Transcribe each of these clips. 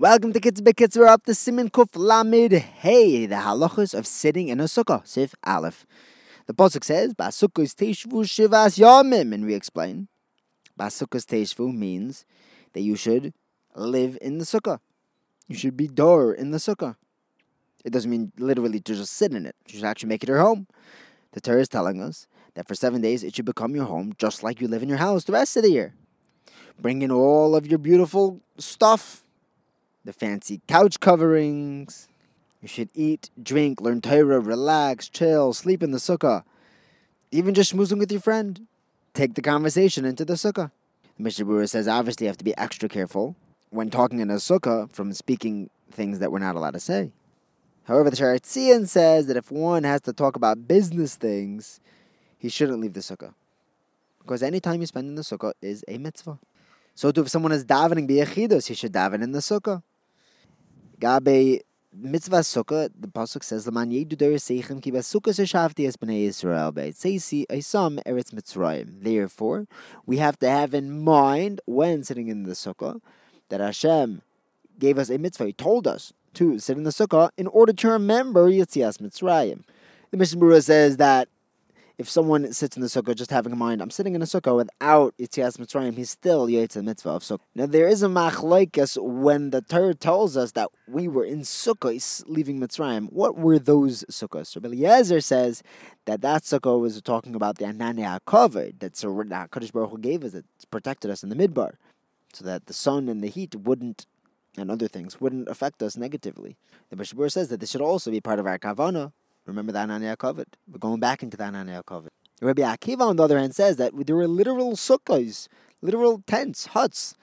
Welcome to Kids Kids. We're up to Siman Kuf Lamid Hey, the halachas of sitting in a sukkah, Sif Aleph. The pasuk says, "Basukkos teishvu shivas yamim," and we explain, "Basukkos teishvu" means that you should live in the sukkah. You should be door in the sukkah. It doesn't mean literally to just sit in it. You should actually make it your home. The Torah is telling us that for seven days it should become your home, just like you live in your house the rest of the year. Bring in all of your beautiful stuff, the fancy couch coverings, you should eat, drink, learn Torah, relax, chill, sleep in the sukkah. Even just schmoozing with your friend. Take the conversation into the sukkah. The Mishnah Berurah says obviously you have to be extra careful when talking in a sukkah from speaking things that we're not allowed to say. However, the Shaar Hatziyun says that if one has to talk about business things, he shouldn't leave the sukkah. Because any time you spend in the sukkah is a mitzvah. So too, if someone is davening biyachidus, he should daven in the sukkah. Gabe mitzvah sukkah, the pasuk says, "L'man yedu seichem ki basukah seshavti es bnei Yisrael beitzeisi eisam eretz Mitzrayim." Therefore, we have to have in mind when sitting in the sukkah that Hashem gave us a mitzvah. He told us to sit in the sukkah in order to remember Yitzias Mitzrayim. The Mishnah says that if someone sits in the sukkah just having in mind, I'm sitting in a sukkah without Yitzias Mitzrayim, he's still Yitzhak Mitzvah of sukkah. Now there is a machlaikas when the Torah tells us that we were in sukkahs leaving Mitzrayim. What were those sukkahs? So Eliezer says that that sukkah was talking about the ananei hakavod that Kadosh Baruch Hu gave us that protected us in the midbar, so that the sun and the heat wouldn't and other things wouldn't affect us negatively. The Mishnah Berurah says that this should also be part of our kavana Remember the ananei hakavod. We're going back into the ananei hakavod. Rabbi Akiva, on the other hand, says that there were literal sukkahs, literal tents, huts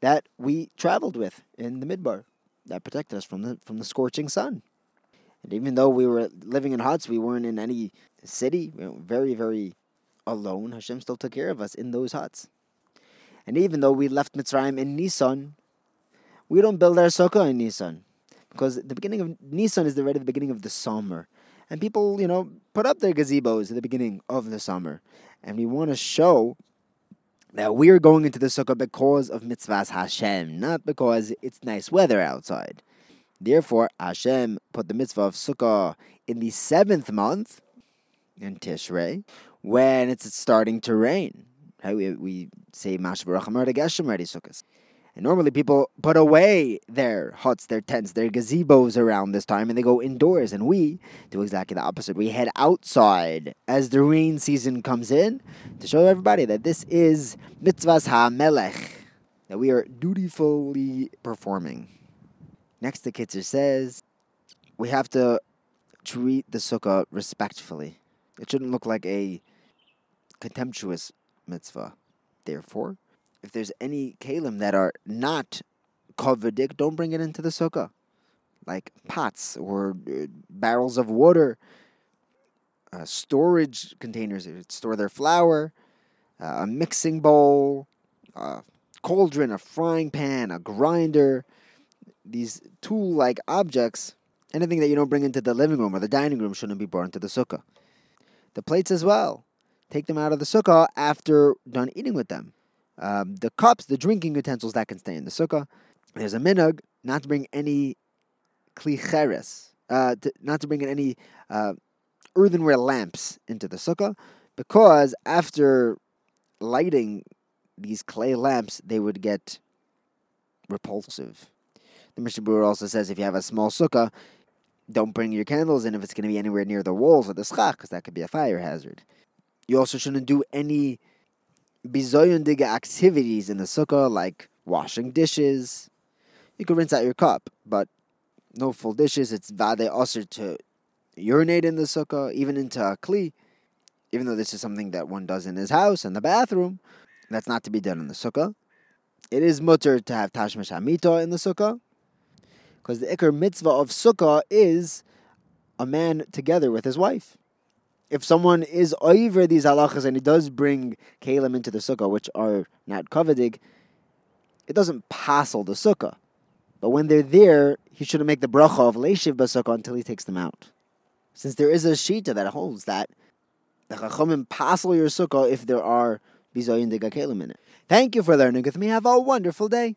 that we traveled with in the midbar that protected us from the from the scorching sun. And even though we were living in huts, we weren't in any city. We were very, very alone. Hashem still took care of us in those huts. And even though we left Mitzrayim in Nisan, we don't build our sukkah in Nisan because the beginning of Nisan is already the beginning of the summer and people, you know, put up their gazebos at the beginning of the summer. And we want to show that we are going into the sukkah because of mitzvahs Hashem, not because it's nice weather outside. Therefore, Hashem put the mitzvah of sukkah in the seventh month, in Tishrei, when it's starting to rain. We, we say Mashvaracham Geshem ready sukkahs. And normally people put away their huts, their tents, their gazebos around this time and they go indoors. And we do exactly the opposite. We head outside as the rain season comes in to show everybody that this is mitzvahs ha-melech, that we are dutifully performing. Next, the Kitzur says we have to treat the sukkah respectfully. It shouldn't look like a contemptuous mitzvah. Therefore, if there's any kalim that are not kovedik, don't bring it into the sukkah, like pots or uh, barrels of water, uh, storage containers that store their flour, uh, a mixing bowl, a cauldron, a frying pan, a grinder. These tool-like objects, anything that you don't bring into the living room or the dining room, shouldn't be brought into the sukkah. The plates as well. Take them out of the sukkah after done eating with them um, the cups, the drinking utensils that can stay in the sukkah. There's a minhag not to bring any klei cheres, uh, not to bring in any uh, earthenware lamps into the sukkah, because after lighting these clay lamps, they would get repulsive. The Mishnah Berurah also says if you have a small sukkah, don't bring your candles in if it's going to be anywhere near the walls of the schach, because that could be a fire hazard. You also shouldn't do any bizoyundige activities in the sukkah, like washing dishes. You could rinse out your cup, but no full dishes. It's vade osir to urinate in the sukkah, even into a kli. Even though this is something that one does in his house, in the bathroom, that's not to be done in the sukkah. It is mutter to have tashmish hamita in the sukkah, because the ikar mitzvah of sukkah is a man together with his wife if someone is over these halachas and he does bring kalim into the sukkah, which are not kavadig, it doesn't passel the sukkah. But when they're there, he shouldn't make the bracha of leishiv basukah until he takes them out. Since there is a shita that holds that the chachamim passel your sukkah if there are bizayin de in it. Thank you for learning with me. Have a wonderful day.